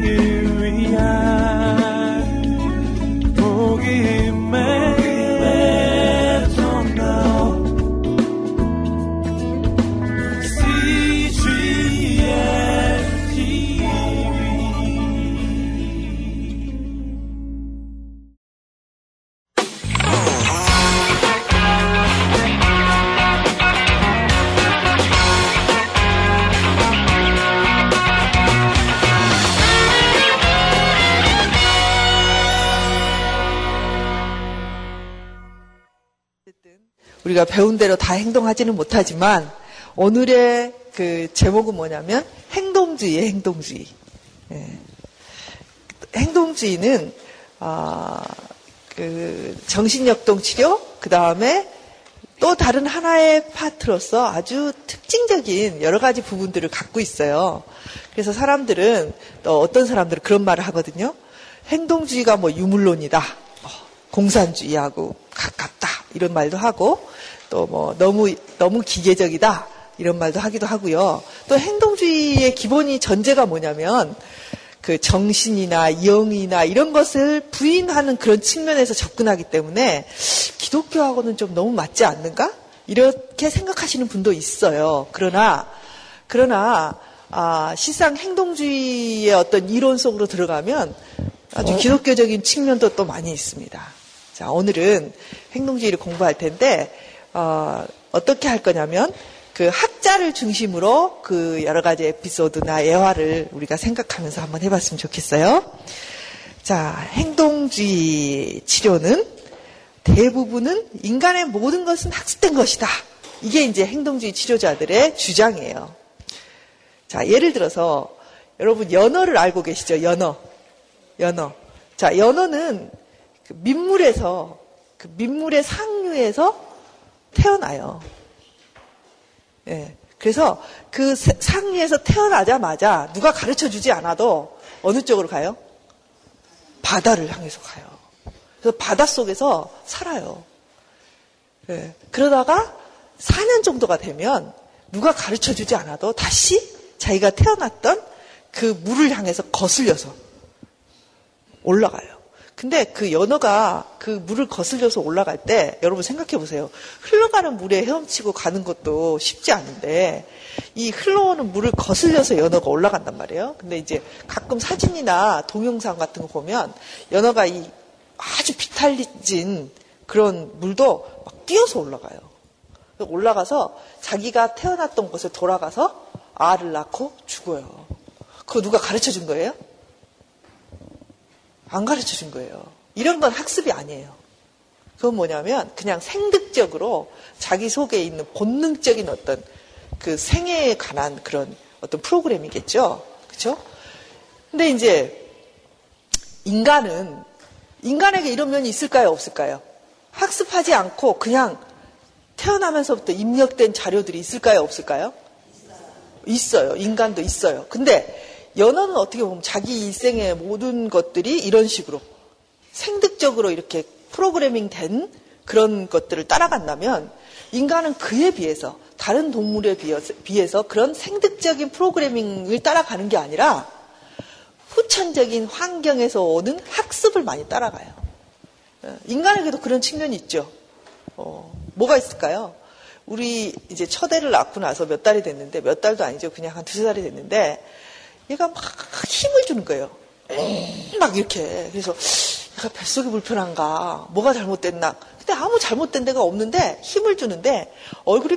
세 우리가 배운 대로 다 행동하지는 못하지만 오늘의 그 제목은 뭐냐면 행동주의의 행동주의. 예. 행동주의는 아, 그 정신역동 치료 그 다음에 또 다른 하나의 파트로서 아주 특징적인 여러 가지 부분들을 갖고 있어요. 그래서 사람들은 또 어떤 사람들은 그런 말을 하거든요. 행동주의가 뭐 유물론이다. 뭐 공산주의하고 가깝다. 이런 말도 하고 또 뭐 너무 너무 기계적이다. 이런 말도 하기도 하고요. 또 행동주의의 기본이 전제가 뭐냐면 그 정신이나 영이나 이런 것을 부인하는 그런 측면에서 접근하기 때문에 기독교하고는 좀 너무 맞지 않는가? 이렇게 생각하시는 분도 있어요. 그러나 그러나 아, 실상 행동주의의 어떤 이론 속으로 들어가면 아주 기독교적인 측면도 또 많이 있습니다. 자, 오늘은 행동주의를 공부할 텐데 어, 어떻게 할 거냐면 그 학자를 중심으로 그 여러 가지 에피소드나 예화를 우리가 생각하면서 한번 해봤으면 좋겠어요. 자, 행동주의 치료는 대부분은 인간의 모든 것은 학습된 것이다. 이게 이제 행동주의 치료자들의 주장이에요. 자, 예를 들어서 여러분 연어를 알고 계시죠? 연어. 연어. 자, 연어는 그 민물에서 그 민물의 상류에서 태어나요. 예. 그래서 그 상위에서 태어나자마자 누가 가르쳐 주지 않아도 어느 쪽으로 가요? 바다를 향해서 가요. 그래서 바다 속에서 살아요. 예. 그러다가 4년 정도가 되면 누가 가르쳐 주지 않아도 다시 자기가 태어났던 그 물을 향해서 거슬려서 올라가요. 근데 그 연어가 그 물을 거슬려서 올라갈 때 여러분 생각해 보세요. 흘러가는 물에 헤엄치고 가는 것도 쉽지 않은데 이 흘러오는 물을 거슬려서 연어가 올라간단 말이에요. 근데 이제 가끔 사진이나 동영상 같은 거 보면 연어가 이 아주 비탈진 그런 물도 막 뛰어서 올라가요. 올라가서 자기가 태어났던 곳에 돌아가서 알을 낳고 죽어요. 그거 누가 가르쳐 준 거예요? 안 가르쳐 준 거예요. 이런 건 학습이 아니에요. 그건 뭐냐면 그냥 생득적으로 자기 속에 있는 본능적인 어떤 그 생애에 관한 그런 어떤 프로그램이겠죠. 그렇죠? 근데 이제 인간은 인간에게 이런 면이 있을까요, 없을까요? 학습하지 않고 그냥 태어나면서부터 입력된 자료들이 있을까요, 없을까요? 있어요. 인간도 있어요. 근데 연어는 어떻게 보면 자기 일생의 모든 것들이 이런 식으로 생득적으로 이렇게 프로그래밍 된 그런 것들을 따라간다면 인간은 그에 비해서 다른 동물에 비해서 그런 생득적인 프로그래밍을 따라가는 게 아니라 후천적인 환경에서 오는 학습을 많이 따라가요. 어, 인간에게도 그런 측면이 있죠. 어, 뭐가 있을까요? 우리 이제 첫애를 낳고 나서 몇 달이 됐는데 몇 달도 아니죠. 그냥 한 두세 달이 됐는데 얘가 막 힘을 주는 거예요. 막 이렇게. 그래서 얘가 뱃속이 불편한가? 뭐가 잘못됐나? 근데 아무 잘못된 데가 없는데 힘을 주는데 얼굴이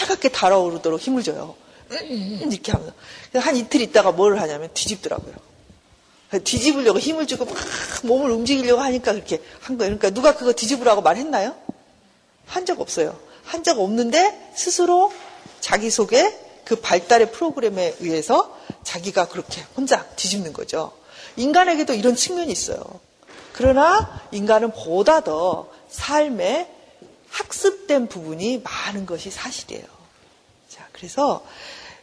빨갛게 달아오르도록 힘을 줘요. 이렇게 하면서. 한 이틀 있다가 뭘 하냐면 뒤집더라고요. 뒤집으려고 힘을 주고 막 몸을 움직이려고 하니까 그렇게 한 거예요. 그러니까 누가 그거 뒤집으라고 말했나요? 한 적 없어요. 한 적 없는데 스스로 자기 속에 그 발달의 프로그램에 의해서 자기가 그렇게 혼자 뒤집는 거죠. 인간에게도 이런 측면이 있어요. 그러나 인간은 보다 더 삶에 학습된 부분이 많은 것이 사실이에요. 자, 그래서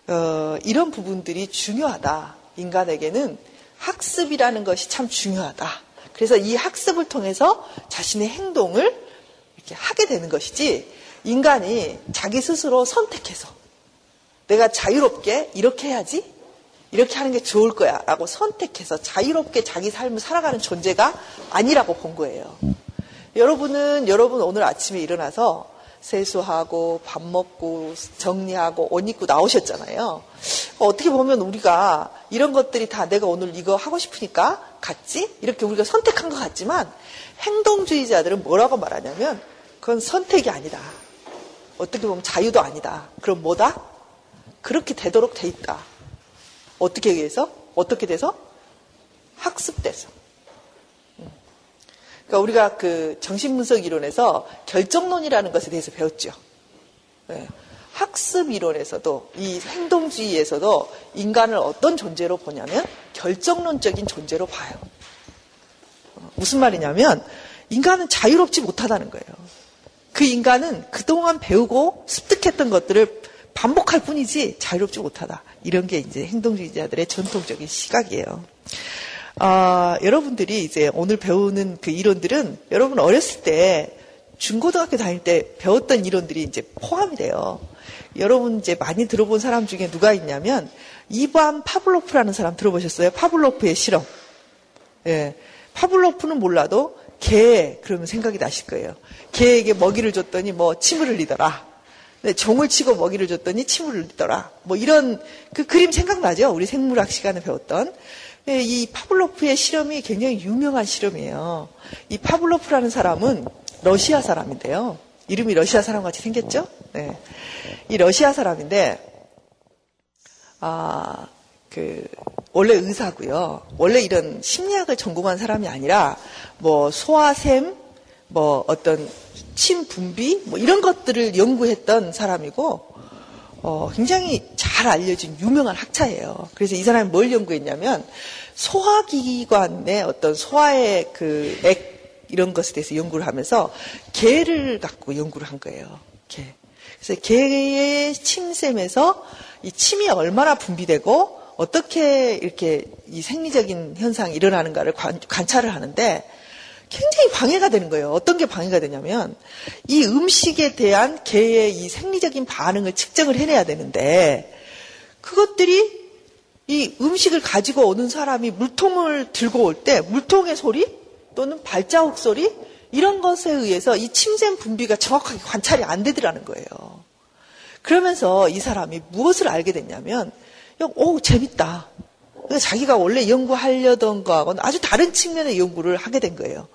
어, 이런 부분들이 중요하다. 인간에게는 학습이라는 것이 참 중요하다. 그래서 이 학습을 통해서 자신의 행동을 이렇게 하게 되는 것이지 인간이 자기 스스로 선택해서 내가 자유롭게 이렇게 해야지 이렇게 하는 게 좋을 거야 라고 선택해서 자유롭게 자기 삶을 살아가는 존재가 아니라고 본 거예요. 여러분은 여러분 오늘 아침에 일어나서 세수하고 밥 먹고 정리하고 옷 입고 나오셨잖아요. 어떻게 보면 우리가 이런 것들이 다 내가 오늘 이거 하고 싶으니까 갔지? 이렇게 우리가 선택한 것 같지만 행동주의자들은 뭐라고 말하냐면 그건 선택이 아니다. 어떻게 보면 자유도 아니다. 그럼 뭐다? 그렇게 되도록 돼 있다. 어떻게 해서? 어떻게 돼서? 학습돼서. 그러니까 우리가 그 정신분석 이론에서 결정론이라는 것에 대해서 배웠죠. 네. 학습 이론에서도 이 행동주의에서도 인간을 어떤 존재로 보냐면 결정론적인 존재로 봐요. 어, 무슨 말이냐면 인간은 자유롭지 못하다는 거예요. 그 인간은 그동안 배우고 습득했던 것들을 반복할 뿐이지 자유롭지 못하다. 이런 게 이제 행동주의자들의 전통적인 시각이에요. 아, 여러분들이 이제 오늘 배우는 그 이론들은 여러분 어렸을 때 중고등학교 다닐 때 배웠던 이론들이 이제 포함이 돼요. 여러분 이제 많이 들어본 사람 중에 누가 있냐면 이반 파블로프라는 사람 들어보셨어요? 파블로프의 실험. 예. 파블로프는 몰라도 개 그러면 생각이 나실 거예요. 개에게 먹이를 줬더니 뭐 침을 흘리더라. 네, 종을 치고 먹이를 줬더니 침을 흘리더라. 뭐 이런 그 그림 생각나죠? 우리 생물학 시간에 배웠던. 예, 이 파블로프의 실험이 굉장히 유명한 실험이에요. 이 파블로프라는 사람은 러시아 사람인데요. 이름이 러시아 사람 같이 생겼죠? 네. 이 러시아 사람인데, 아, 그, 원래 의사고요. 원래 이런 심리학을 전공한 사람이 아니라, 뭐, 소화샘, 뭐, 어떤 침 분비, 뭐, 이런 것들을 연구했던 사람이고, 어, 굉장히 잘 알려진 유명한 학자예요. 그래서 이 사람이 뭘 연구했냐면 소화기관의 어떤 소화의 그 액 이런 것에 대해서 연구를 하면서 개를 갖고 연구를 한 거예요. 개. 그래서 개의 침샘에서 이 침이 얼마나 분비되고 어떻게 이렇게 이 생리적인 현상이 일어나는가를 관, 관찰을 하는데 굉장히 방해가 되는 거예요. 어떤 게 방해가 되냐면 이 음식에 대한 개의 이 생리적인 반응을 측정을 해내야 되는데 그것들이 이 음식을 가지고 오는 사람이 물통을 들고 올 때 물통의 소리 또는 발자국 소리 이런 것에 의해서 이 침샘 분비가 정확하게 관찰이 안 되더라는 거예요. 그러면서 이 사람이 무엇을 알게 됐냐면, 오, 재밌다. 자기가 원래 연구하려던 거하고는 아주 다른 측면의 연구를 하게 된 거예요.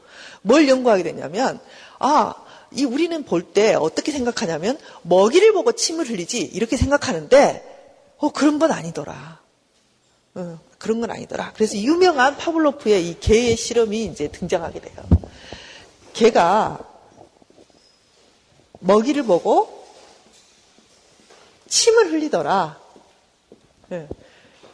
뭘 연구하게 됐냐면, 아, 이 우리는 볼 때 어떻게 생각하냐면, 먹이를 보고 침을 흘리지, 이렇게 생각하는데, 어, 그런 건 아니더라. 어, 그런 건 아니더라. 그래서 유명한 파블로프의 이 개의 실험이 이제 등장하게 돼요. 개가 먹이를 보고 침을 흘리더라. 네.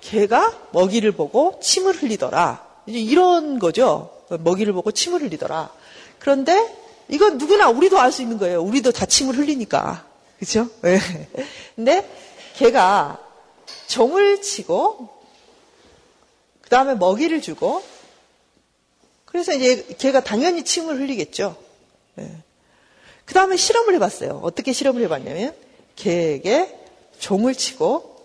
개가 먹이를 보고 침을 흘리더라. 이제 이런 거죠. 먹이를 보고 침을 흘리더라. 그런데 이건 누구나 우리도 알 수 있는 거예요. 우리도 다 침을 흘리니까. 그렇죠? 네. 근데 걔가 종을 치고 그 다음에 먹이를 주고 그래서 이제 걔가 당연히 침을 흘리겠죠. 네. 그 다음에 실험을 해봤어요. 어떻게 실험을 해봤냐면 걔에게 종을 치고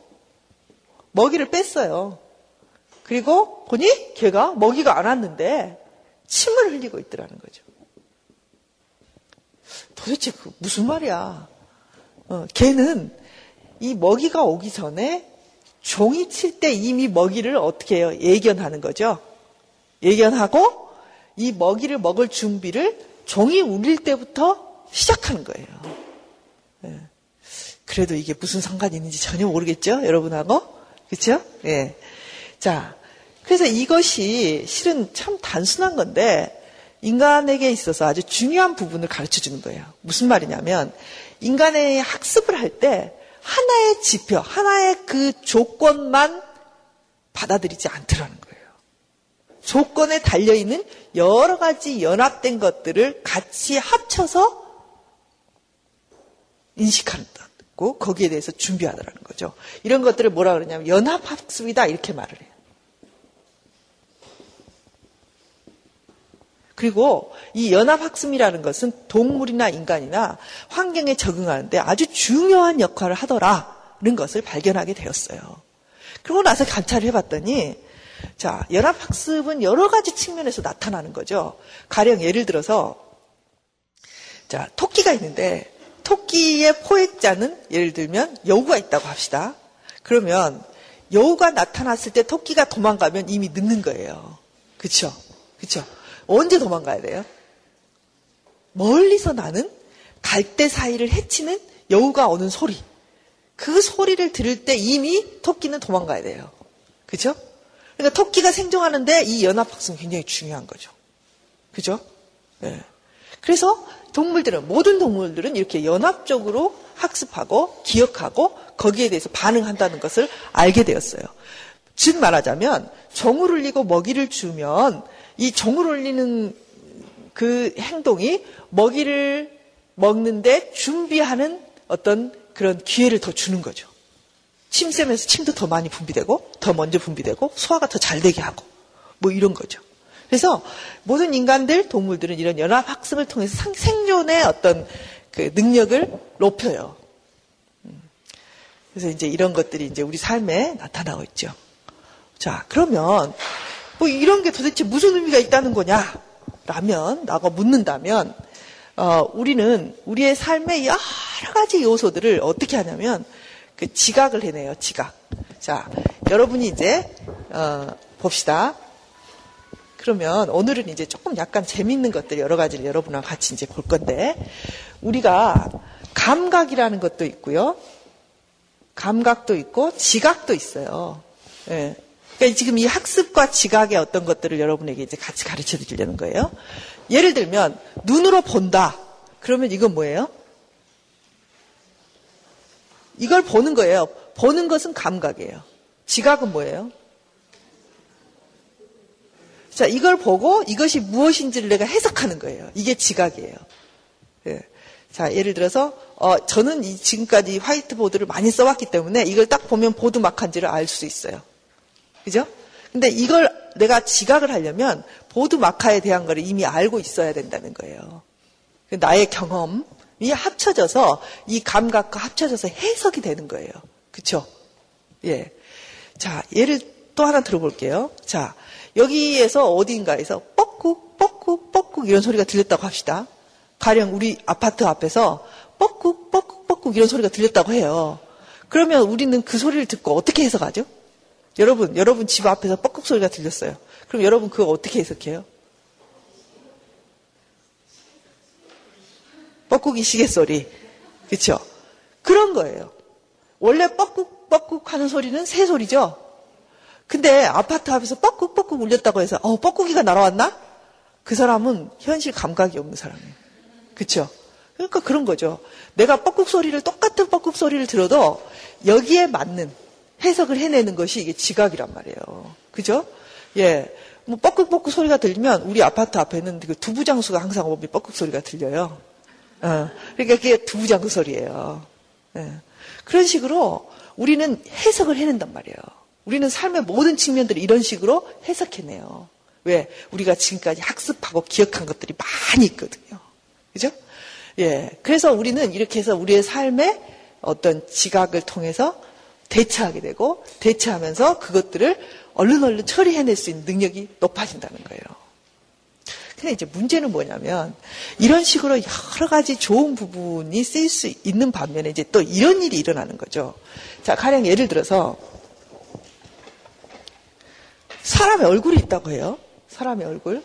먹이를 뺐어요. 그리고 보니 걔가 먹이가 안 왔는데 침을 흘리고 있더라는 거죠. 도대체 그 무슨 말이야? 어, 걔는 이 먹이가 오기 전에 종이 칠 때 이미 먹이를 어떻게 해요? 예견하는 거죠. 예견하고 이 먹이를 먹을 준비를 종이 울릴 때부터 시작하는 거예요. 네. 그래도 이게 무슨 상관이 있는지 전혀 모르겠죠? 여러분하고? 그렇죠? 예. 자, 그래서 이것이 실은 참 단순한 건데 인간에게 있어서 아주 중요한 부분을 가르쳐 주는 거예요. 무슨 말이냐면 인간의 학습을 할 때 하나의 지표, 하나의 그 조건만 받아들이지 않더라는 거예요. 조건에 달려 있는 여러 가지 연합된 것들을 같이 합쳐서 인식한다 고 거기에 대해서 준비하더라는 거죠. 이런 것들을 뭐라 그러냐면 연합학습이다 이렇게 말을 해요. 그리고 이 연합학습이라는 것은 동물이나 인간이나 환경에 적응하는데 아주 중요한 역할을 하더라는 것을 발견하게 되었어요. 그러고 나서 관찰을 해봤더니 자 연합학습은 여러 가지 측면에서 나타나는 거죠. 가령 예를 들어서 자 토끼가 있는데 토끼의 포획자는 예를 들면 여우가 있다고 합시다. 그러면 여우가 나타났을 때 토끼가 도망가면 이미 늦는 거예요. 그쵸? 그쵸? 언제 도망가야 돼요? 멀리서 나는 갈대 사이를 헤치는 여우가 오는 소리. 그 소리를 들을 때 이미 토끼는 도망가야 돼요. 그죠? 그러니까 토끼가 생존하는데 이 연합학습은 굉장히 중요한 거죠. 그죠? 네. 그래서 동물들은, 모든 동물들은 이렇게 연합적으로 학습하고 기억하고 거기에 대해서 반응한다는 것을 알게 되었어요. 즉 말하자면 종을 울리고 먹이를 주면 이 종을 울리는 그 행동이 먹이를 먹는데 준비하는 어떤 그런 기회를 더 주는 거죠. 침 쐬면서 침도 더 많이 분비되고 더 먼저 분비되고 소화가 더 잘 되게 하고 뭐 이런 거죠. 그래서 모든 인간들, 동물들은 이런 연합 학습을 통해서 생존의 어떤 그 능력을 높여요. 음. 그래서 이제 이런 것들이 이제 우리 삶에 나타나고 있죠. 자, 그러면 뭐 이런 게 도대체 무슨 의미가 있다는 거냐? 라면, 라고 묻는다면, 어, 우리는 우리의 삶의 여러 가지 요소들을 어떻게 하냐면, 그 지각을 해내요, 지각. 자, 여러분이 이제, 어, 봅시다. 그러면 오늘은 이제 조금 약간 재밌는 것들 여러 가지를 여러분과 같이 이제 볼 건데, 우리가 감각이라는 것도 있고요. 감각도 있고, 지각도 있어요. 예. 그러니까 지금 이 학습과 지각의 어떤 것들을 여러분에게 이제 같이 가르쳐 드리려는 거예요. 예를 들면, 눈으로 본다. 그러면 이건 뭐예요? 이걸 보는 거예요. 보는 것은 감각이에요. 지각은 뭐예요? 자, 이걸 보고 이것이 무엇인지를 내가 해석하는 거예요. 이게 지각이에요. 예. 자, 예를 들어서, 어, 저는 지금까지 화이트보드를 많이 써왔기 때문에 이걸 딱 보면 보드 마칸지를 알 수 있어요. 그죠? 근데 이걸 내가 지각을 하려면 보드 마카에 대한 걸 이미 알고 있어야 된다는 거예요. 그 나의 경험이 합쳐져서 이 감각과 합쳐져서 해석이 되는 거예요. 그쵸? 예. 자, 예를 또 하나 들어볼게요. 자, 여기에서 어딘가에서 뻑국, 뻑국, 뻑국 이런 소리가 들렸다고 합시다. 가령 우리 아파트 앞에서 뻑국, 뻑국, 뻑국 이런 소리가 들렸다고 해요. 그러면 우리는 그 소리를 듣고 어떻게 해석하죠? 여러분, 여러분 집 앞에서 뻑뻑 소리가 들렸어요. 그럼 여러분 그거 어떻게 해석해요? 뻑국이 시계 소리. 그쵸? 그런 거예요. 원래 뻑국, 뻑국 하는 소리는 새 소리죠? 근데 아파트 앞에서 뻑국 울렸다고 해서, 어, 뻑국이가 날아왔나? 그 사람은 현실 감각이 없는 사람이에요. 그쵸? 그러니까 그런 거죠. 내가 뻑국 소리를, 똑같은 뻑국 소리를 들어도 여기에 맞는 해석을 해내는 것이 이게 지각이란 말이에요. 그죠? 예. 뭐 뻐꾹뻐꾹 소리가 들리면 우리 아파트 앞에는 그 두부장수가 항상 오면 뻐꾹 소리가 들려요. 어, 그러니까 그게 두부장수 소리예요. 예. 그런 식으로 우리는 해석을 해낸단 말이에요. 우리는 삶의 모든 측면들을 이런 식으로 해석해내요. 왜? 우리가 지금까지 학습하고 기억한 것들이 많이 있거든요. 그죠? 예. 그래서 우리는 이렇게 해서 우리의 삶의 어떤 지각을 통해서 대처하게 되고 대처하면서 그것들을 얼른 얼른 처리해낼 수 있는 능력이 높아진다는 거예요. 근데 이제 문제는 뭐냐면 이런 식으로 여러 가지 좋은 부분이 쓰일 수 있는 반면에 이제 또 이런 일이 일어나는 거죠. 자, 가령 예를 들어서 사람의 얼굴이 있다고 해요. 사람의 얼굴.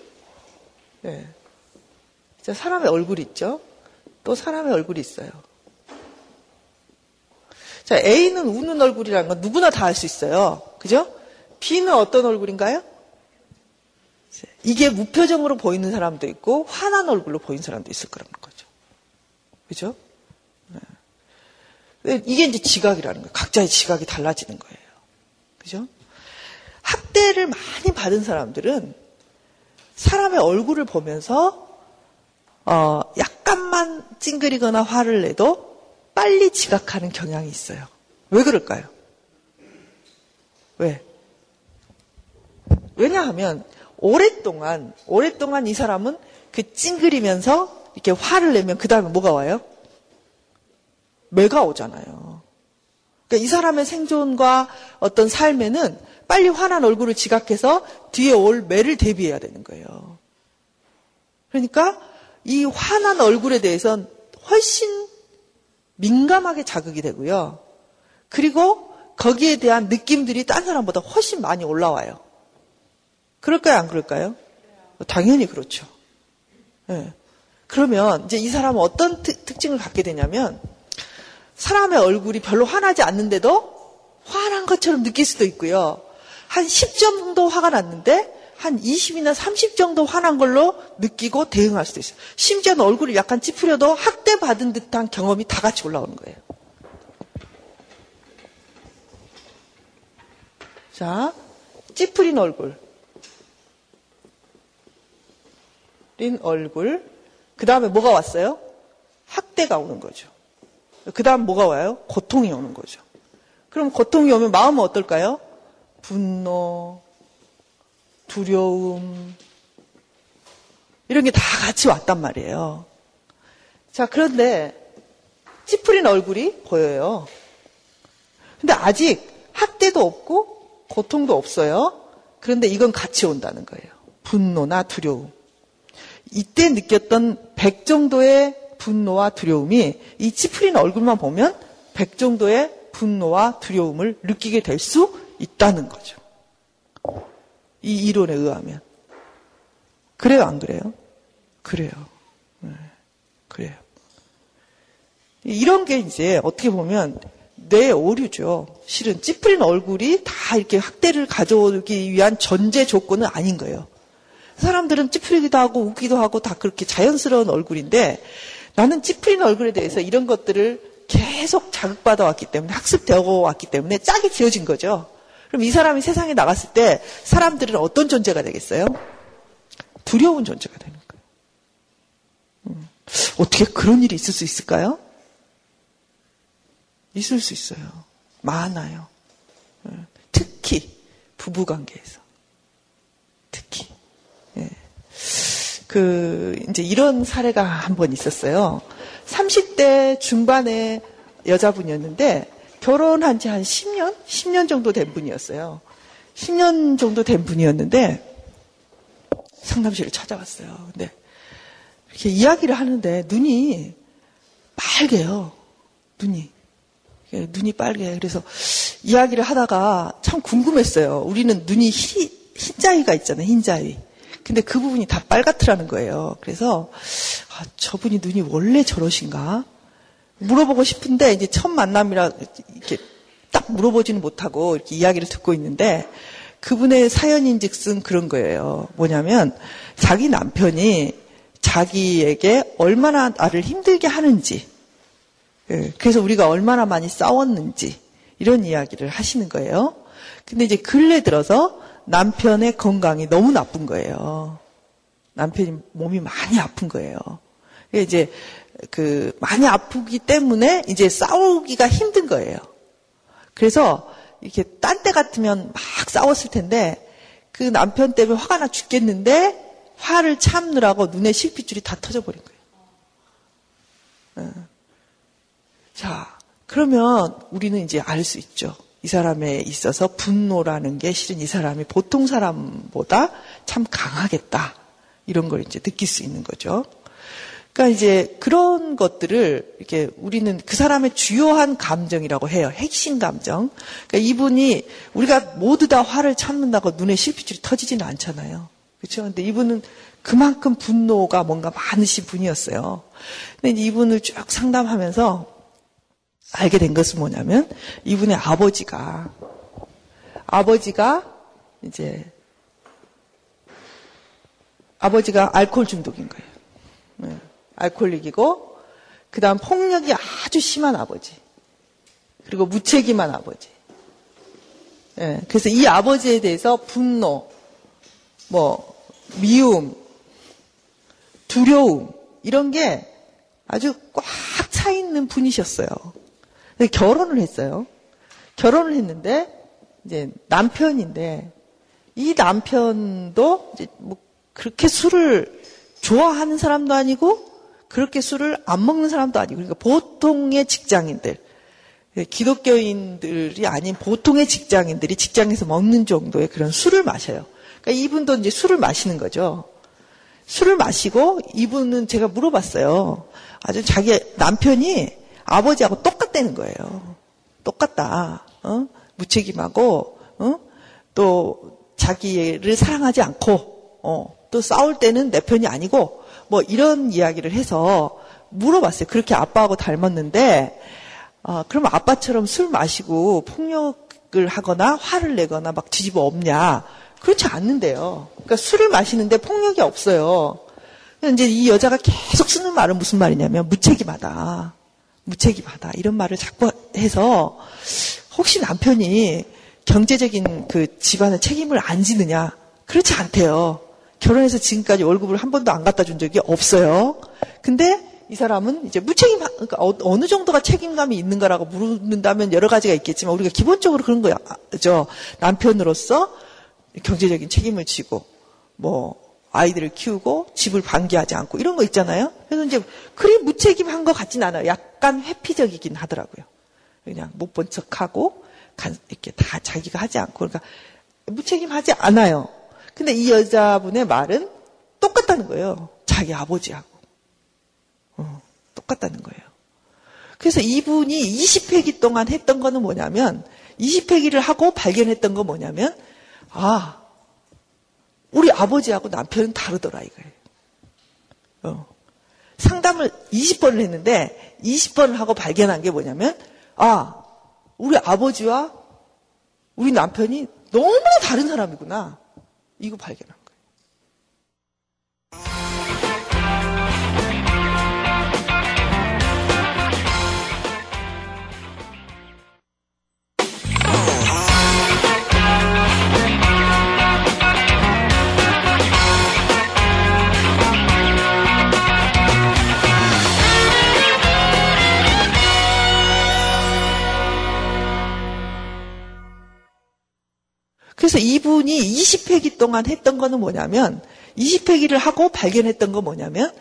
네. 자, 사람의 얼굴이 있죠. 또 사람의 얼굴이 있어요. 자, A는 우는 얼굴이라는 건 누구나 다 알 수 있어요. 그죠? B는 어떤 얼굴인가요? 이게 무표정으로 보이는 사람도 있고 화난 얼굴로 보이는 사람도 있을 거라는 거죠. 그죠? 네. 이게 이제 지각이라는 거예요. 각자의 지각이 달라지는 거예요. 그죠? 학대를 많이 받은 사람들은 사람의 얼굴을 보면서 어, 약간만 찡그리거나 화를 내도 빨리 지각하는 경향이 있어요. 왜 그럴까요? 왜? 왜냐하면 오랫동안 오랫동안 이 사람은 그 찡그리면서 이렇게 화를 내면 그 다음에 뭐가 와요? 매가 오잖아요. 그러니까 이 사람의 생존과 어떤 삶에는 빨리 환한 얼굴을 지각해서 뒤에 올 매를 대비해야 되는 거예요. 그러니까 이 환한 얼굴에 대해서는 훨씬 민감하게 자극이 되고요. 그리고 거기에 대한 느낌들이 딴 사람보다 훨씬 많이 올라와요. 그럴까요? 안 그럴까요? 당연히 그렇죠. 네. 그러면 이제 이 사람은 어떤 특, 증을 갖게 되냐면 사람의 얼굴이 별로 화나지 않는데도 화난 것처럼 느낄 수도 있고요. 한 10점 정도 화가 났는데 한 20이나 30 정도 화난 걸로 느끼고 대응할 수도 있어요. 심지어는 얼굴을 약간 찌푸려도 학대받은 듯한 경험이 다 같이 올라오는 거예요. 자, 찌푸린 얼굴. 린 얼굴. 그 다음에 뭐가 왔어요? 학대가 오는 거죠. 그 다음 뭐가 와요? 고통이 오는 거죠. 그럼 고통이 오면 마음은 어떨까요? 분노, 두려움, 이런 게 다 같이 왔단 말이에요. 자, 그런데 찌푸린 얼굴이 보여요. 근데 아직 학대도 없고 고통도 없어요. 그런데 이건 같이 온다는 거예요. 분노나 두려움. 이때 느꼈던 100 정도의 분노와 두려움이 이 찌푸린 얼굴만 보면 100 정도의 분노와 두려움을 느끼게 될 수 있다는 거죠. 이 이론에 의하면. 그래요, 안 그래요? 그래요. 네, 그래요. 이런 게 이제 어떻게 보면 뇌 오류죠. 실은 찌푸린 얼굴이 다 이렇게 학대를 가져오기 위한 전제 조건은 아닌 거예요. 사람들은 찌푸리기도 하고 웃기도 하고 다 그렇게 자연스러운 얼굴인데 나는 찌푸린 얼굴에 대해서 이런 것들을 계속 자극받아 왔기 때문에 학습되어 왔기 때문에 짝이 지어진 거죠. 그럼 이 사람이 세상에 나갔을 때 사람들은 어떤 존재가 되겠어요? 두려운 존재가 되는 거예요. 음. 어떻게 그런 일이 있을 수 있을까요? 있을 수 있어요. 많아요. 음. 특히 부부관계에서. 특히. 예. 그, 이제 이런 사례가 한 번 있었어요. 30대 중반의 여자분이었는데, 결혼한 지 한 10년? 10년 정도 된 분이었어요. 10년 정도 된 분이었는데, 상담실을 찾아왔어요. 근데, 이렇게 이야기를 하는데, 눈이 빨개요. 눈이. 눈이 빨개. 그래서 이야기를 하다가 참 궁금했어요. 우리는 눈이 희, 흰자위가 있잖아요. 흰자위. 근데 그 부분이 다 빨갛더라는 거예요. 그래서 아, 저분이 눈이 원래 저러신가? 물어보고 싶은데 이제 첫 만남이라 이렇게 딱 물어보지는 못하고 이렇게 이야기를 듣고 있는데 그분의 사연인즉슨 그런 거예요. 뭐냐면 자기 남편이 자기에게 얼마나 나를 힘들게 하는지, 예, 그래서 우리가 얼마나 많이 싸웠는지 이런 이야기를 하시는 거예요. 근데 이제 근래 들어서 남편의 건강이 너무 나쁜 거예요. 남편이 몸이 많이 아픈 거예요. 이제 그 많이 아프기 때문에 이제 싸우기가 힘든 거예요. 그래서 이렇게 딴 때 같으면 막 싸웠을 텐데 그 남편 때문에 화가 나 죽겠는데 화를 참느라고 눈에 실핏줄이 다 터져버린 거예요. 어. 자, 그러면 우리는 이제 알 수 있죠. 이 사람에 있어서 분노라는 게 실은 이 사람이 보통 사람보다 참 강하겠다. 이런 걸 이제 느낄 수 있는 거죠. 그러니까 이제 그런 것들을 이렇게 우리는 그 사람의 주요한 감정이라고 해요. 핵심 감정. 그러니까 이분이 우리가 모두 다 화를 참는다고 눈에 실핏줄이 터지지는 않잖아요. 그렇죠? 근데 이분은 그만큼 분노가 뭔가 많으신 분이었어요. 근데 이분을 쭉 상담하면서 알게 된 것은 뭐냐면 이분의 아버지가 아버지가 이제 아버지가 알코올 중독인 거예요. 네. 알코올릭이고 그다음 폭력이 아주 심한 아버지. 그리고 무책임한 아버지. 네. 그래서 이 아버지에 대해서 분노, 뭐 미움, 두려움 이런 게 아주 꽉 차 있는 분이셨어요. 결혼을 했어요. 결혼을 했는데 이제 남편인데 이 남편도 이제 뭐 그렇게 술을 좋아하는 사람도 아니고 그렇게 술을 안 먹는 사람도 아니고 그러니까 보통의 직장인들 예, 기독교인들이 아닌 보통의 직장인들이 직장에서 먹는 정도의 그런 술을 마셔요. 그러니까 이분도 이제 술을 마시는 거죠. 술을 마시고 이분은 제가 물어봤어요. 아주 자기 남편이 아버지하고 똑같다는 거예요. 똑같다. 어? 무책임하고 어? 또 자기를 사랑하지 않고 어, 또 싸울 때는 내 편이 아니고 뭐 이런 이야기를 해서 물어봤어요. 그렇게 아빠하고 닮았는데 어, 그럼 아빠처럼 술 마시고 폭력을 하거나 화를 내거나 막 뒤집어 엎냐? 그렇지 않는데요. 그러니까 술을 마시는데 폭력이 없어요. 이제 이 여자가 계속 쓰는 말은 무슨 말이냐면 무책임하다. 무책임하다. 이런 말을 자꾸 해서 혹시 남편이 경제적인 그 집안의 책임을 안 지느냐? 그렇지 않대요. 결혼해서 지금까지 월급을 한 번도 안 갖다 준 적이 없어요. 근데 이 사람은 이제 무책임, 그러니까 어, 느 정도가 책임감이 있는가라고 물는다면 여러 가지가 있겠지만 우리가 기본적으로 그런. 저 남편으로서 경제적인 책임을 지고 뭐 아이들을 키우고 집을 방기하지 않고 이런 거 있잖아요. 그래서 이제 그리 무책임한 것 같진 않아요. 약간 회피적이긴 하더라고요. 그냥 못 본 척하고 이렇게 다 자기가 하지 않고 그러니까 무책임하지 않아요. 근데 이 여자분의 말은 똑같다는 거예요. 자기 아버지하고. 어, 똑같다는 거예요. 그래서 이분이 20회기 동안 했던 거는 뭐냐면 20회기를 하고 발견했던 거 뭐냐면 아 우리 아버지하고 남편은 다르더라 이거예요. 어. 상담을 20번을 했는데 20번을 하고 발견한 게 뭐냐면 아 우리 아버지와 우리 남편이 너무나 다른 사람이구나. 이거 발견한 그래서 이분이 20회기 동안 했던 거는 뭐냐면 20회기를 하고 발견했던 거 뭐냐면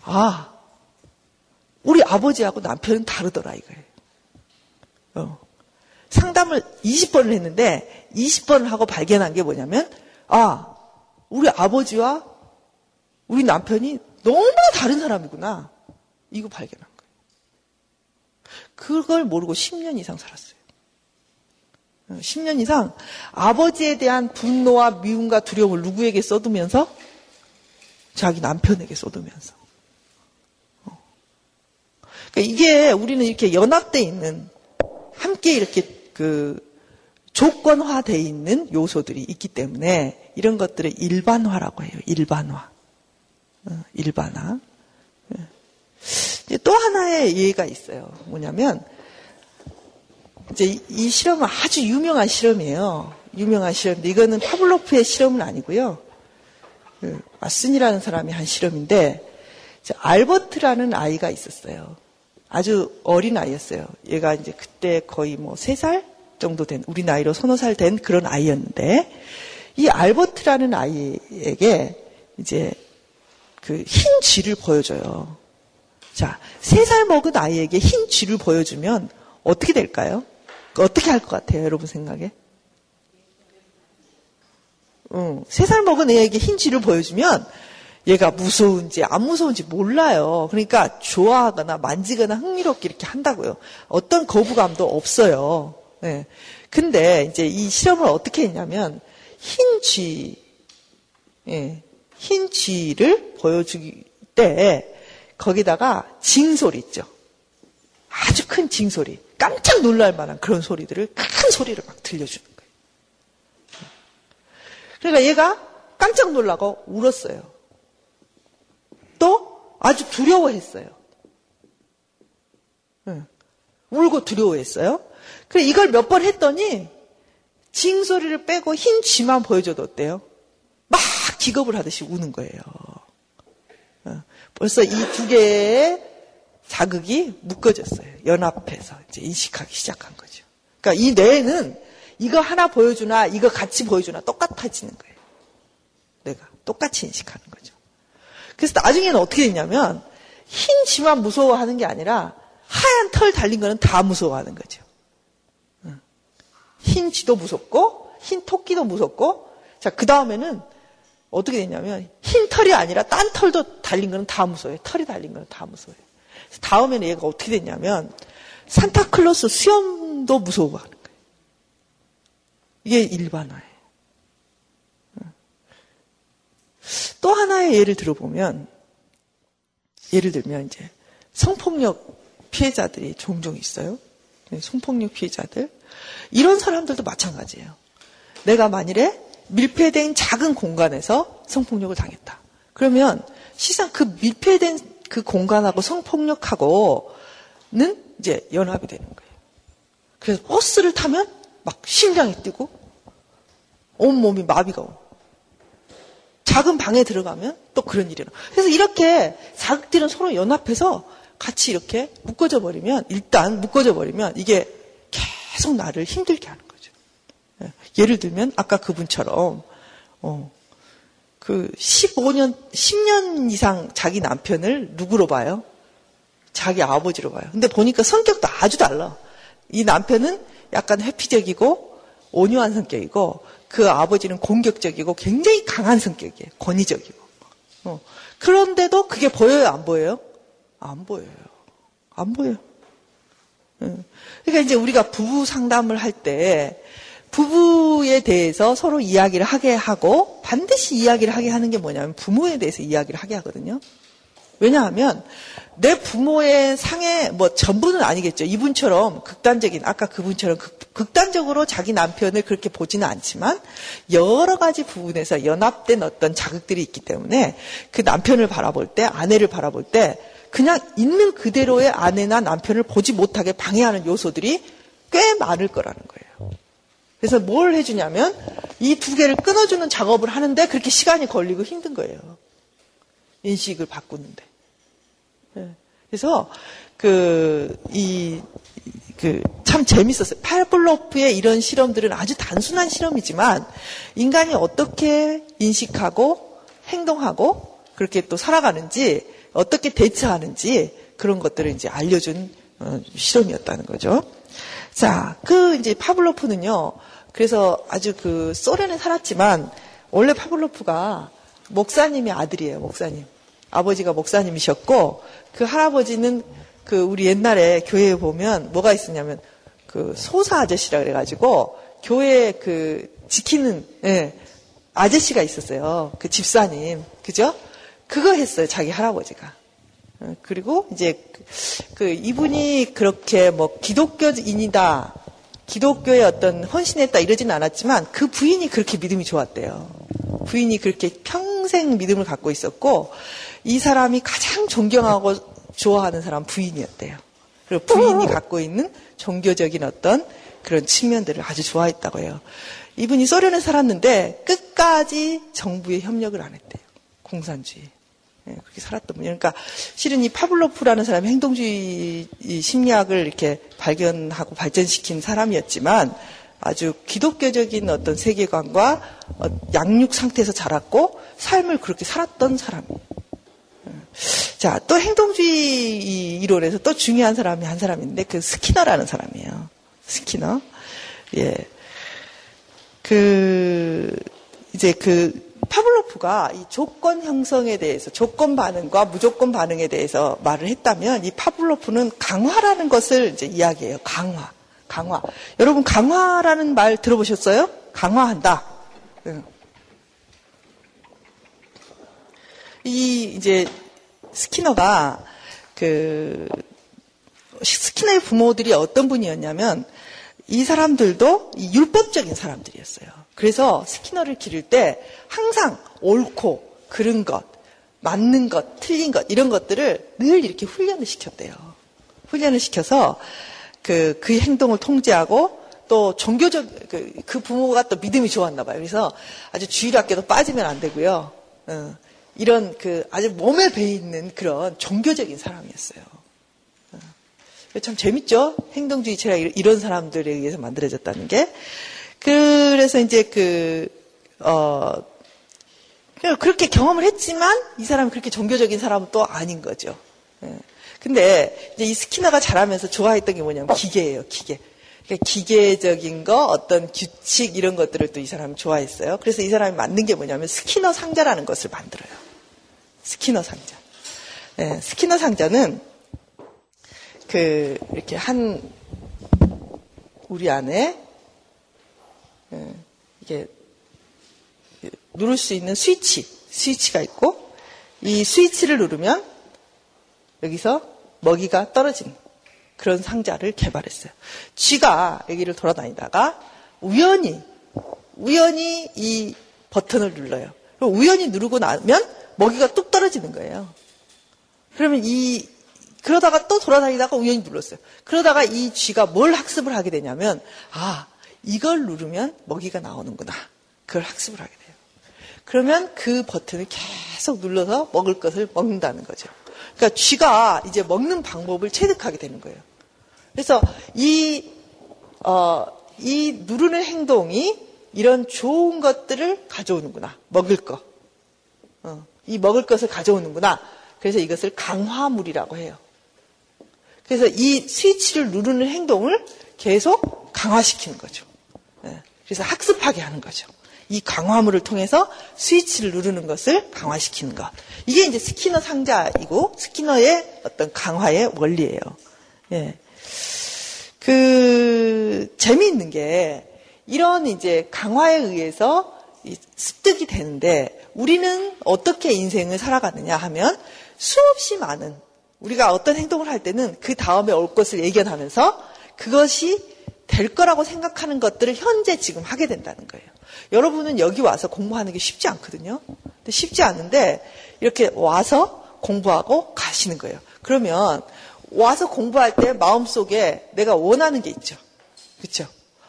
아 우리 아버지하고 남편은 다르더라 이거예요. 어. 상담을 20번을 했는데 20번을 하고 발견한 게 뭐냐면 아 우리 아버지와 우리 남편이 너무나 다른 사람이구나 이거 발견한 거예요. 그걸 모르고 10년 이상 살았어요. 10년 이상 아버지에 대한 분노와 미움과 두려움을 누구에게 쏟으면서 자기 남편에게 쏟으면서 어. 그러니까 이게 우리는 이렇게 연합돼 있는 함께 이렇게 그 조건화돼 있는 요소들이 있기 때문에 이런 것들을 일반화라고 해요. 일반화, 어, 일반화. 예. 또 하나의 예가 있어요. 뭐냐면 이제 이 실험은 아주 유명한 실험이에요. 유명한 실험인데 이거는 파블로프의 실험은 아니고요. 그 왓슨이라는 사람이 한 실험인데 알버트라는 아이가 있었어요. 아주 어린 아이였어요. 얘가 이제 그때 거의 뭐세살 정도 된 우리 나이로 서너 살 된 그런 아이였는데 이 알버트라는 아이에게 이제 그 흰 쥐를 보여줘요. 자, 세살 먹은 아이에게 흰 쥐를 보여주면 어떻게 될까요? 어떻게 할 것 같아요, 여러분 생각에? 응. 세살 먹은 애에게 흰 쥐를 보여주면 얘가 무서운지 안 무서운지 몰라요. 그러니까 좋아하거나 만지거나 흥미롭게 이렇게 한다고요. 어떤 거부감도 없어요. 네. 근데 이제 이 실험을 어떻게 했냐면 흰 쥐, 예, 흰 쥐를 보여주기 때 거기다가 징 소리 있죠. 아주 큰 징소리. 깜짝 놀랄 만한 그런 소리들을 큰 소리를 막 들려주는 거예요. 그러니까 얘가 깜짝 놀라고 울었어요. 또 아주 두려워했어요. 울고 두려워했어요. 그래 이걸 몇 번 했더니 징 소리를 빼고 흰 쥐만 보여줘도 어때요? 막 기겁을 하듯이 우는 거예요. 벌써 이 두 개의 자극이 묶어졌어요. 연합해서 이제 인식하기 시작한 거죠. 그러니까 이 뇌는 이거 하나 보여주나 이거 같이 보여주나 똑같아지는 거예요. 내가 똑같이 인식하는 거죠. 그래서 나중에는 어떻게 됐냐면 흰 지만 무서워하는 게 아니라 하얀 털 달린 거는 다 무서워하는 거죠. 흰 쥐도 무섭고, 흰 토끼도 무섭고, 자, 그 다음에는 어떻게 됐냐면, 흰 털이 아니라 딴 털도 달린 거는 다 무서워요. 털이 달린 거는 다 무서워요. 다음에는 얘가 어떻게 됐냐면, 산타클로스 수염도 무서워하는 거예요. 이게 일반화예요. 또 하나의 예를 들어보면, 예를 들면 이제 성폭력 피해자들이 종종 있어요. 네, 성폭력 피해자들. 이런 사람들도 마찬가지예요. 내가 만일에 밀폐된 작은 공간에서 성폭력을 당했다. 그러면 시상 그 밀폐된 그 공간하고 성폭력하고는 이제 연합이 되는 거예요. 그래서 버스를 타면 막 심장이 뛰고 온몸이 마비가 오고 작은 방에 들어가면 또 그런 일이 일어나. 그래서 이렇게 자극들은 서로 연합해서 같이 이렇게 묶어져 버리면 일단 묶어져 버리면 이게 계속 나를 힘들게 하는 거죠. 예. 예를 들면 아까 그분처럼 어, 그 15년 10년 이상 자기 남편을 누구로 봐요? 자기 아버지로 봐요. 근데 보니까 성격도 아주 달라. 이 남편은 약간 회피적이고 온유한 성격이고 그 아버지는 공격적이고 굉장히 강한 성격이에요. 권위적이고. 어. 그런데도 그게 보여요, 안 보여요? 안 보여요. 안 보여요. 응. 그러니까 이제 우리가 부부 상담을 할 때 부부에 대해서 서로 이야기를 하게 하고 반드시 이야기를 하게 하는 게 뭐냐면 부모에 대해서 이야기를 하게 하거든요. 왜냐하면 내 부모의 상해 뭐 전부는 아니겠죠. 이분처럼 극단적인 아까 그분처럼 극, 단적으로 자기 남편을 그렇게 보지는 않지만 여러 가지 부분에서 연합된 어떤 자극들이 있기 때문에 그 남편을 바라볼 때 아내를 바라볼 때 그냥 있는 그대로의 아내나 남편을 보지 못하게 방해하는 요소들이 꽤 많을 거라는 거예요. 그래서 뭘 해주냐면 이 두 개를 끊어주는 작업을 하는데 그렇게 시간이 걸리고 힘든 거예요. 인식을 바꾸는데. 네. 그래서 그, 이, 그, 참 재밌었어요. 팔블로프의 이런 실험들은 아주 단순한 실험이지만 인간이 어떻게 인식하고 행동하고 그렇게 또 살아가는지 어떻게 대처하는지 그런 것들을 이제 알려준 어, 실험이었다는 거죠. 자, 그 이제 파블로프는요. 그래서 아주 그 소련에 살았지만 원래 파블로프가 목사님의 아들이에요. 목사님. 아버지가 목사님이셨고 그 할아버지는 그 우리 옛날에 교회에 보면 뭐가 있었냐면 그 소사 아저씨라 그래가지고 교회 그 지키는 예, 아저씨가 있었어요. 그 집사님 그죠? 그거 했어요. 자기 할아버지가. 어, 그리고 이제 그 이분이 그렇게 뭐 기독교인이다, 기독교에 어떤 헌신했다 이러지는 않았지만 그 부인이 그렇게 믿음이 좋았대요. 부인이 그렇게 평생 믿음을 갖고 있었고 이 사람이 가장 존경하고 좋아하는 사람 부인이었대요. 그리고 부인이 갖고 있는 종교적인 어떤 그런 측면들을 아주 좋아했다고 해요. 이분이 소련에 살았는데 끝까지 정부에 협력을 안 했대요. 공산주의. 예, 그렇게 살았던 분이. 그러니까 실은 이 파블로프라는 사람이 행동주의 심리학을 이렇게 발견하고 발전시킨 사람이었지만 아주 기독교적인 어떤 세계관과 어, 양육 상태에서 자랐고 삶을 그렇게 살았던 사람이에요. 예. 자, 또 행동주의 이론에서 또 중요한 사람이 한 사람인데 그 스키너라는 사람이에요. 스키너. 예. 그, 이제 그 파블로프가 이 조건 형성에 대해서 조건 반응과 무조건 반응에 대해서 말을 했다면 이 파블로프는 강화라는 것을 이제 이야기해요. 강화. 강화. 여러분 강화라는 말 들어보셨어요? 강화한다. 이 이제 스키너가 그 스키너의 부모들이 어떤 분이었냐면 이 사람들도 율법적인 사람들이었어요. 그래서 스키너를 기를 때 항상 옳고 그른 것, 맞는 것, 틀린 것 이런 것들을 늘 이렇게 훈련을 시켰대요. 훈련을 시켜서 그, 그 행동을 통제하고 또 종교적 그, 그 부모가 또 믿음이 좋았나 봐요. 그래서 아주 주일학교도 빠지면 안 되고요. 어, 이런 그 아주 몸에 배 있는 그런 종교적인 사람이었어요. 어, 참 재밌죠? 행동주의 체가 이런 사람들에 의해서 만들어졌다는 게. 그래서 이제 그, 어, 그렇게 경험을 했지만 이 사람은 그렇게 종교적인 사람은 또 아닌 거죠. 예. 근데 이제 이 스키너가 자라면서 좋아했던 게 뭐냐면 기계예요, 기계. 그러니까 기계적인 거, 어떤 규칙 이런 것들을 또 이 사람이 좋아했어요. 그래서 이 사람이 만든 게 뭐냐면 스키너 상자라는 것을 만들어요. 스키너 상자. 네, 스키너 상자는 그 이렇게 한 우리 안에 예, 이게 누를 수 있는 스위치, 스위치가 있고 이 스위치를 누르면 여기서 먹이가 떨어지는 그런 상자를 개발했어요. 쥐가 여기를 돌아다니다가 우연히 우연히 이 버튼을 눌러요. 우연히 누르고 나면 먹이가 뚝 떨어지는 거예요. 그러면 이 그러다가 또 돌아다니다가 우연히 눌렀어요. 그러다가 이 쥐가 뭘 학습을 하게 되냐면 아 이걸 누르면 먹이가 나오는구나. 그걸 학습을 하게 돼요. 그러면 그 버튼을 계속 눌러서 먹을 것을 먹는다는 거죠. 그러니까 쥐가 이제 먹는 방법을 체득하게 되는 거예요. 그래서 이, 어, 이 누르는 행동이 이런 좋은 것들을 가져오는구나. 먹을 거. 어, 이 먹을 것을 가져오는구나. 그래서 이것을 강화물이라고 해요. 그래서 이 스위치를 누르는 행동을 계속 강화시키는 거죠. 예, 그래서 학습하게 하는 거죠. 이 강화물을 통해서 스위치를 누르는 것을 강화시키는 것. 이게 이제 스키너 상자이고 스키너의 어떤 강화의 원리예요. 예. 그 재미있는 게 이런 이제 강화에 의해서 습득이 되는데 우리는 어떻게 인생을 살아가느냐 하면 수없이 많은 우리가 어떤 행동을 할 때는 그 다음에 올 것을 예견하면서 그것이 될 거라고 생각하는 것들을 현재 지금 하게 된다는 거예요. 여러분은 여기 와서 공부하는 게 쉽지 않거든요. 근데 쉽지 않은데 이렇게 와서 공부하고 가시는 거예요. 그러면 와서 공부할 때 마음속에 내가 원하는 게 있죠. 그렇죠?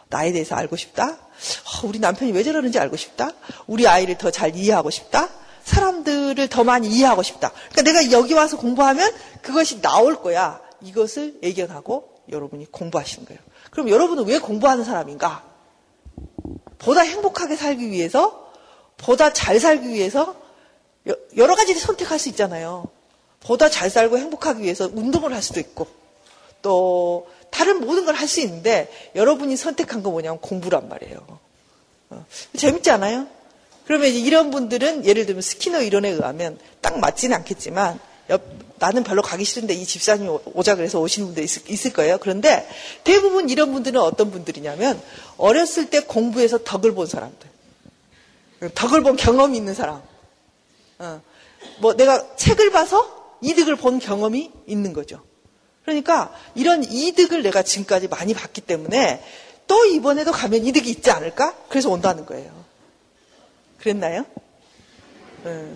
나에 대해서 알고 싶다. 어, 우리 남편이 왜 저러는지 알고 싶다. 우리 아이를 더 잘 이해하고 싶다. 사람들을 더 많이 이해하고 싶다. 그러니까 내가 여기 와서 공부하면 그것이 나올 거야. 이것을 예견하고 여러분이 공부하시는 거예요. 그럼 여러분은 왜 공부하는 사람인가? 보다 행복하게 살기 위해서, 보다 잘 살기 위해서 여러 가지를 선택할 수 있잖아요. 보다 잘 살고 행복하기 위해서 운동을 할 수도 있고, 또 다른 모든 걸 할 수 있는데 여러분이 선택한 거 뭐냐면 공부란 말이에요. 어, 재밌지 않아요? 그러면 이런 분들은 예를 들면 스키너 이론에 의하면 딱 맞지는 않겠지만 옆, 나는 별로 가기 싫은데 이 집사님이 오자 그래서 오시는 분들 있을, 있을 거예요. 그런데 대부분 이런 분들은 어떤 분들이냐면 어렸을 때 공부해서 덕을 본 사람들. 덕을 본 경험이 있는 사람. 어. 뭐 내가 책을 봐서 이득을 본 경험이 있는 거죠. 그러니까 이런 이득을 내가 지금까지 많이 봤기 때문에 또 이번에도 가면 이득이 있지 않을까? 그래서 온다는 거예요. 그랬나요? 네.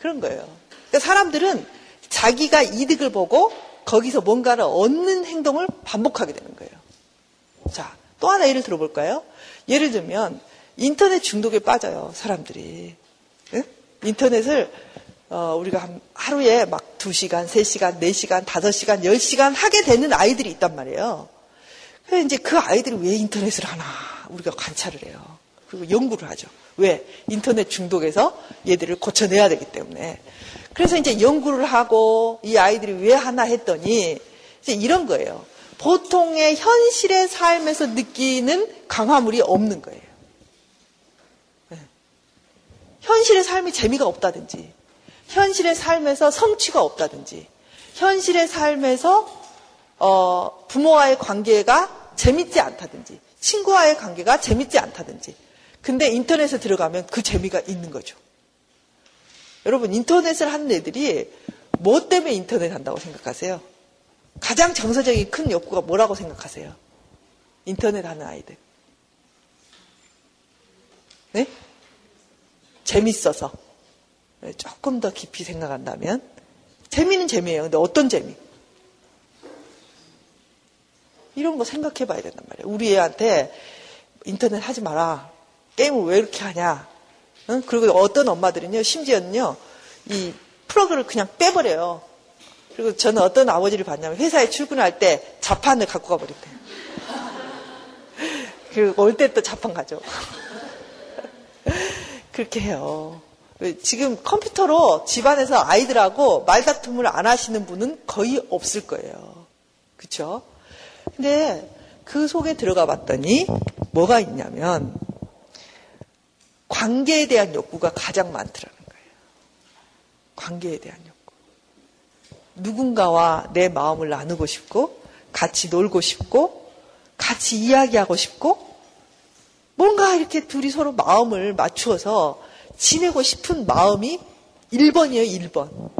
그런 거예요. 그러니까 사람들은 자기가 이득을 보고 거기서 뭔가를 얻는 행동을 반복하게 되는 거예요. 자, 또 하나 예를 들어볼까요? 예를 들면 인터넷 중독에 빠져요, 사람들이. 네? 인터넷을 어, 우리가 하루에 막 2시간, 3시간, 4시간, 5시간, 10시간 하게 되는 아이들이 있단 말이에요. 그래서 이제 그 아이들이 왜 인터넷을 하나 우리가 관찰을 해요. 그리고 연구를 하죠. 왜? 인터넷 중독에서 얘들을 고쳐내야 되기 때문에. 그래서 이제 연구를 하고 이 아이들이 왜 하나 했더니 이제 이런 거예요. 보통의 현실의 삶에서 느끼는 강화물이 없는 거예요. 네. 현실의 삶이 재미가 없다든지, 현실의 삶에서 성취가 없다든지, 현실의 삶에서 어, 부모와의 관계가 재밌지 않다든지, 친구와의 관계가 재밌지 않다든지, 근데 인터넷에 들어가면 그 재미가 있는 거죠. 여러분, 인터넷을 하는 애들이 뭐 때문에 인터넷 한다고 생각하세요? 가장 정서적인 큰 욕구가 뭐라고 생각하세요? 인터넷 하는 아이들. 네? 재밌어서. 네, 조금 더 깊이 생각한다면. 재미는 재미예요. 근데 어떤 재미? 이런 거 생각해 봐야 된단 말이에요. 우리 애한테 인터넷 하지 마라. 게임을 왜 이렇게 하냐. 응? 그리고 어떤 엄마들은요, 심지어는요, 이 플러그를 그냥 빼버려요. 그리고 저는 어떤 아버지를 봤냐면 회사에 출근할 때 자판을 갖고 가버렸대요. 그리고 올 때 또 자판 가죠. 그렇게 해요. 지금 컴퓨터로 집안에서 아이들하고 말다툼을 안 하시는 분은 거의 없을 거예요. 그쵸? 근데 그 속에 들어가 봤더니 뭐가 있냐면 관계에 대한 욕구가 가장 많더라는 거예요. 관계에 대한 욕구. 누군가와 내 마음을 나누고 싶고, 같이 놀고 싶고, 같이 이야기하고 싶고, 뭔가 이렇게 둘이 서로 마음을 맞추어서 지내고 싶은 마음이 1번이에요, 1번.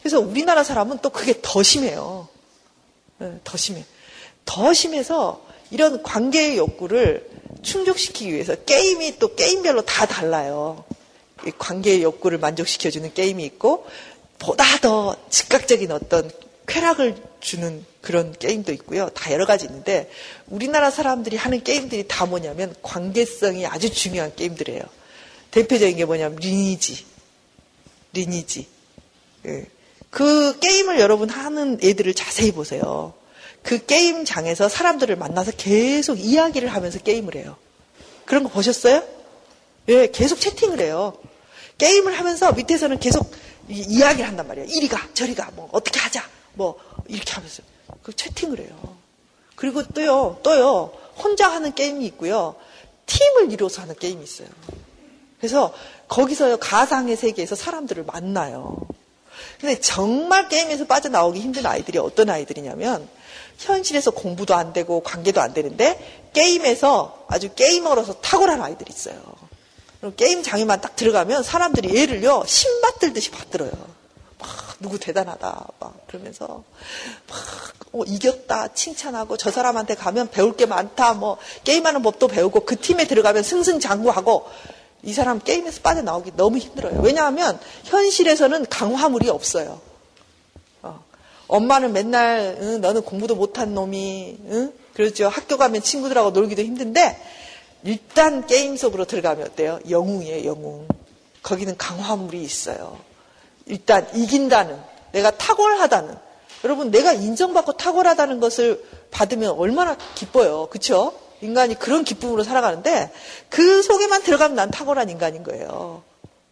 그래서 우리나라 사람은 또 그게 더 심해요. 더 심해. 더 심해서 이런 관계의 욕구를 충족시키기 위해서 게임이 또 게임별로 다 달라요. 관계의 욕구를 만족시켜주는 게임이 있고 보다 더 즉각적인 어떤 쾌락을 주는 그런 게임도 있고요. 다 여러 가지 있는데 우리나라 사람들이 하는 게임들이 다 뭐냐면 관계성이 아주 중요한 게임들이에요. 대표적인 게 뭐냐면 리니지. 리니지. 예. 그 게임을 여러분 하는 애들을 자세히 보세요. 그 게임장에서 사람들을 만나서 계속 이야기를 하면서 게임을 해요. 그런 거 보셨어요? 예, 계속 채팅을 해요. 게임을 하면서 밑에서는 계속 이 야기를 한단 말이에요. 이리 가, 저리 가, 뭐, 어떻게 하자, 뭐, 이렇게 하면서. 그 채팅을 해요. 그리고 또요, 또요, 혼자 하는 게임이 있고요. 팀을 이루어서 하는 게임이 있어요. 그래서 거기서 가상의 세계에서 사람들을 만나요. 근데 정말 게임에서 빠져나오기 힘든 아이들이 어떤 아이들이냐면 현실에서 공부도 안 되고 관계도 안 되는데 게임에서 아주 게이머로서 탁월한 아이들이 있어요. 그럼 게임 장에만 딱 들어가면 사람들이 얘를요 신받들듯이 받들어요. 막 누구 대단하다 막 그러면서 막 어, 이겼다 칭찬하고 저 사람한테 가면 배울 게 많다 뭐 게임하는 법도 배우고 그 팀에 들어가면 승승장구하고 이 사람 게임에서 빠져나오기 너무 힘들어요. 왜냐하면 현실에서는 강화물이 없어요. 어. 엄마는 맨날 응, 너는 공부도 못한 놈이 응? 그렇죠. 학교 가면 친구들하고 놀기도 힘든데 일단 게임 속으로 들어가면 어때요? 영웅이에요, 영웅. 거기는 강화물이 있어요. 일단 이긴다는 내가 탁월하다는 여러분 내가 인정받고 탁월하다는 것을 받으면 얼마나 기뻐요. 그렇죠? 인간이 그런 기쁨으로 살아가는데 그 속에만 들어가면 난 탁월한 인간인 거예요.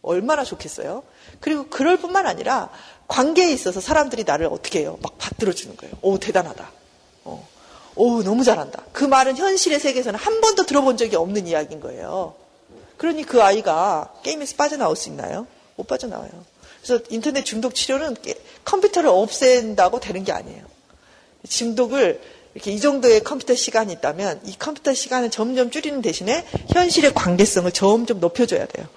얼마나 좋겠어요? 그리고 그럴 뿐만 아니라 관계에 있어서 사람들이 나를 어떻게 해요? 막 받들어 주는 거예요. 오, 대단하다. 어. 오, 너무 잘한다. 그 말은 현실의 세계에서는 한 번도 들어본 적이 없는 이야기인 거예요. 그러니 그 아이가 게임에서 빠져나올 수 있나요? 못 빠져나와요. 그래서 인터넷 중독 치료는 컴퓨터를 없앤다고 되는 게 아니에요. 중독을 이렇게 이 정도의 컴퓨터 시간이 있다면 이 컴퓨터 시간을 점점 줄이는 대신에 현실의 관계성을 점점 높여줘야 돼요.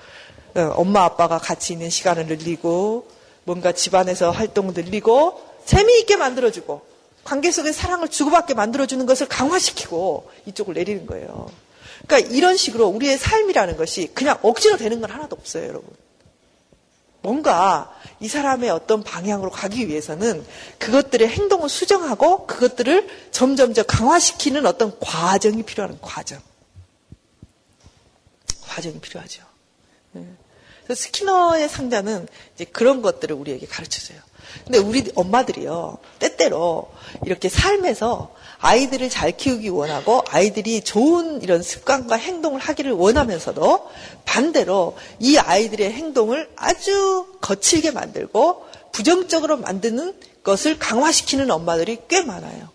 어, 엄마 아빠가 같이 있는 시간을 늘리고 뭔가 집안에서 활동을 늘리고 재미있게 만들어주고 관계 속에 사랑을 주고받게 만들어주는 것을 강화시키고 이쪽을 내리는 거예요. 그러니까 이런 식으로 우리의 삶이라는 것이 그냥 억지로 되는 건 하나도 없어요, 여러분. 뭔가 이 사람의 어떤 방향으로 가기 위해서는 그것들의 행동을 수정하고 그것들을 점점 더 강화시키는 어떤 과정이 필요한 과정. 과정이 필요하죠. 스키너의 상자는 이제 그런 것들을 우리에게 가르쳐줘요. 근데 우리 엄마들이요, 때때로 이렇게 삶에서 아이들을 잘 키우기 원하고 아이들이 좋은 이런 습관과 행동을 하기를 원하면서도 반대로 이 아이들의 행동을 아주 거칠게 만들고 부정적으로 만드는 것을 강화시키는 엄마들이 꽤 많아요.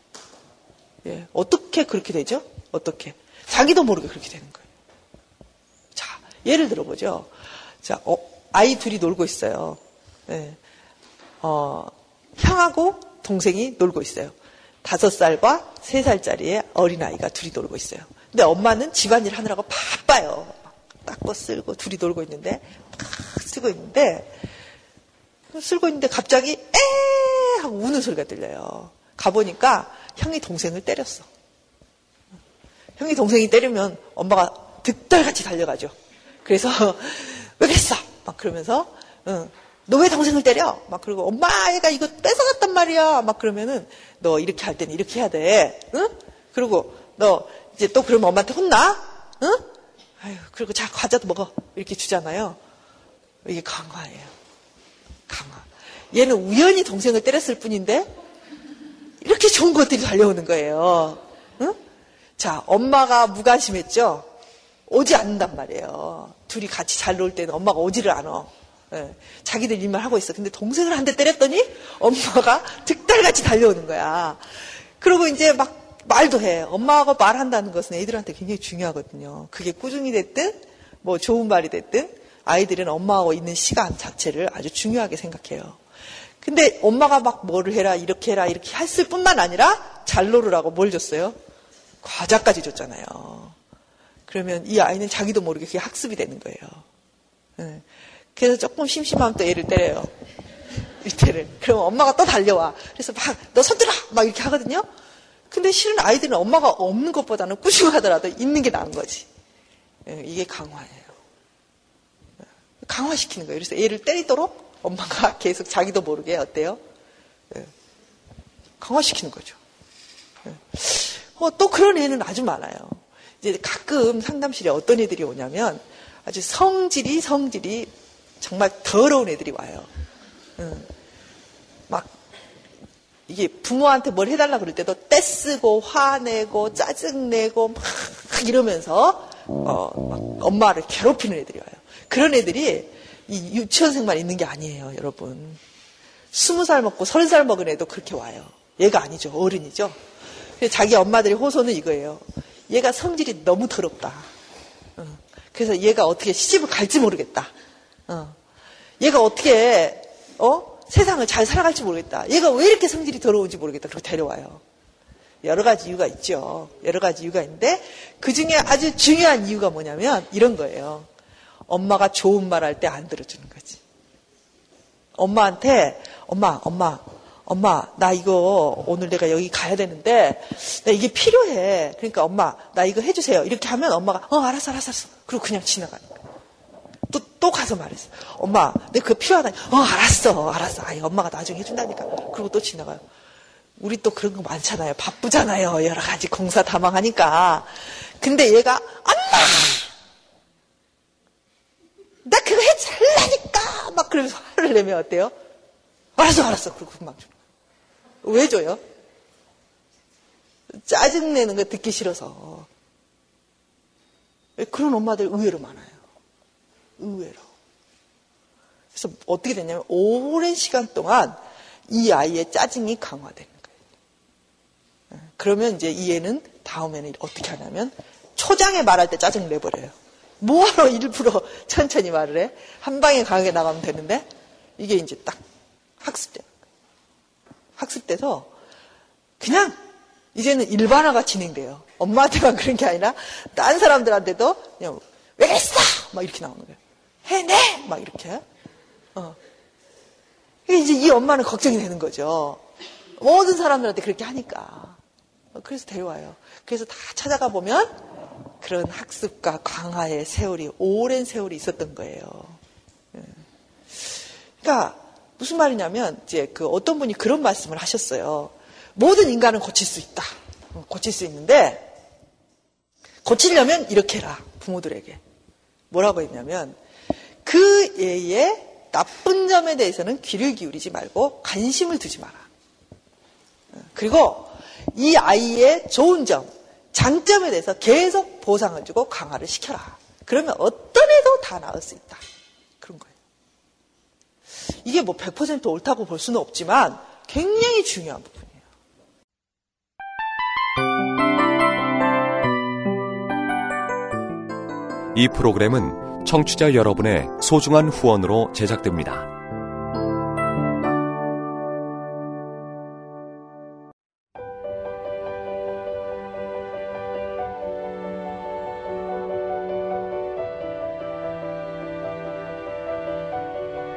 예, 어떻게 그렇게 되죠? 어떻게? 자기도 모르게 그렇게 되는 거예요. 자, 예를 들어보죠. 자, 어, 아이 둘이 놀고 있어요. 예, 어, 형하고 동생이 놀고 있어요. 다섯 살과 세 살짜리의 어린아이가 둘이 놀고 있어요. 근데 엄마는 집안일 하느라고 바빠요. 닦고 쓸고 둘이 놀고 있는데, 막 쓰고 있는데, 쓸고 있는데 갑자기 에 하고 우는 소리가 들려요. 가보니까 형이 동생을 때렸어. 형이 동생이 때리면 엄마가 득달같이 달려가죠. 그래서 왜 그랬어? 막 그러면서 응. 너 왜 동생을 때려? 막 그러고 엄마 얘가 이거 뺏어갔단 말이야. 막 그러면은 너 이렇게 할 때는 이렇게 해야 돼. 응? 그리고 너 이제 또 그러면 엄마한테 혼나? 응? 아유, 그리고 자 과자도 먹어. 이렇게 주잖아요. 이게 강화예요. 강화. 얘는 우연히 동생을 때렸을 뿐인데 이렇게 좋은 것들이 달려오는 거예요. 응? 자, 엄마가 무관심했죠? 오지 않는단 말이에요. 둘이 같이 잘 놀 때는 엄마가 오지를 않아. 예, 자기들 일만 하고 있어. 근데 동생을 한 대 때렸더니 엄마가 득달같이 달려오는 거야. 그리고 이제 막 말도 해. 엄마가 말한다는 것은 애들한테 굉장히 중요하거든요. 그게 꾸중이 됐든 뭐 좋은 말이 됐든 아이들은 엄마하고 있는 시간 자체를 아주 중요하게 생각해요. 근데 엄마가 막 뭐를 해라 이렇게 해라 이렇게 했을 뿐만 아니라 잘 놀으라고 뭘 줬어요? 과자까지 줬잖아요. 그러면 이 아이는 자기도 모르게 그게 학습이 되는 거예요. 네. 그래서 조금 심심하면 또 애를 때려요. 밑에를. 그러면 엄마가 또 달려와. 그래서 막, 너 손들어! 막 이렇게 하거든요? 근데 실은 아이들은 엄마가 없는 것보다는 꾸중하더라도 있는 게 나은 거지. 예, 이게 강화예요. 강화시키는 거예요. 그래서 애를 때리도록 엄마가 계속 자기도 모르게 어때요? 예, 강화시키는 거죠. 예. 어, 또 그런 애는 아주 많아요. 이제 가끔 상담실에 어떤 애들이 오냐면 아주 성질이 성질이 정말 더러운 애들이 와요. 막 이게 부모한테 뭘 해달라 그럴 때도 떼쓰고 화내고 짜증내고 막 이러면서 어, 엄마를 괴롭히는 애들이 와요. 그런 애들이 이 유치원생만 있는 게 아니에요, 여러분. 스무 살 먹고 서른 살 먹은 애도 그렇게 와요. 얘가 아니죠, 어른이죠. 자기 엄마들의 호소는 이거예요. 얘가 성질이 너무 더럽다. 그래서 얘가 어떻게 시집을 갈지 모르겠다. 어. 얘가 어떻게 어? 세상을 잘 살아갈지 모르겠다. 얘가 왜 이렇게 성질이 더러운지 모르겠다. 그렇게 데려와요. 여러 가지 이유가 있죠. 여러 가지 이유가 있는데 그 중에 아주 중요한 이유가 뭐냐면 이런 거예요. 엄마가 좋은 말 할 때 안 들어주는 거지. 엄마한테 엄마 엄마 엄마 나 이거 오늘 내가 여기 가야 되는데 나 이게 필요해. 그러니까 엄마 나 이거 해주세요. 이렇게 하면 엄마가 어 알았어 알았어 알았어. 그리고 그냥 지나가는 거야. 또, 또 가서 말했어. 엄마, 내 그거 필요하다. 어, 알았어, 알았어. 아이, 엄마가 나중에 해준다니까. 그리고 또 지나가요. 우리 또 그런 거 많잖아요. 바쁘잖아요. 여러 가지 공사 다망하니까. 근데 얘가, 엄마! 나 그거 해달라니까! 막 그러면서 화를 내면 어때요? 알았어, 알았어. 그리고 금방 줘. 왜 줘요? 짜증내는 거 듣기 싫어서. 그런 엄마들 의외로 많아요. 의외로. 그래서 어떻게 되냐면 오랜 시간 동안 이 아이의 짜증이 강화되는 거예요. 예, 그러면 이제 이 애는 다음에는 어떻게 하냐면 초장에 말할 때 짜증을 내버려요. 뭐하러 일부러 천천히 말을 해? 한 방에 강하게 나가면 되는데 이게 이제 딱 거예요. 학습돼서 그냥 이제는 일반화가 진행돼요. 엄마한테만 그런 게 아니라 딴 사람들한테도 그냥 왜 그랬어? 막 이렇게 나오는 거예요. 해내! 막 이렇게. 어. 이제 이 엄마는 걱정이 되는 거죠. 모든 사람들한테 그렇게 하니까. 그래서 데려와요. 그래서 다 찾아가 보면 그런 학습과 강화의 세월이 오랜 세월이 있었던 거예요. 예. 그러니까 무슨 말이냐면 이제 그 어떤 분이 그런 말씀을 하셨어요. 모든 인간은 고칠 수 있다. 어, 고칠 수 있는데 고치려면 이렇게 해라. 부모들에게. 뭐라고 했냐면 그 애의 나쁜 점에 대해서는 귀를 기울이지 말고 관심을 두지 마라. 그리고 이 아이의 좋은 점, 장점에 대해서 계속 보상을 주고 강화를 시켜라. 그러면 어떤 애도 다 나을 수 있다. 이게 뭐 100% 옳다고 볼 수는 없지만 굉장히 중요한 부분이에요. 이 프로그램은 청취자 여러분의 소중한 후원으로 제작됩니다.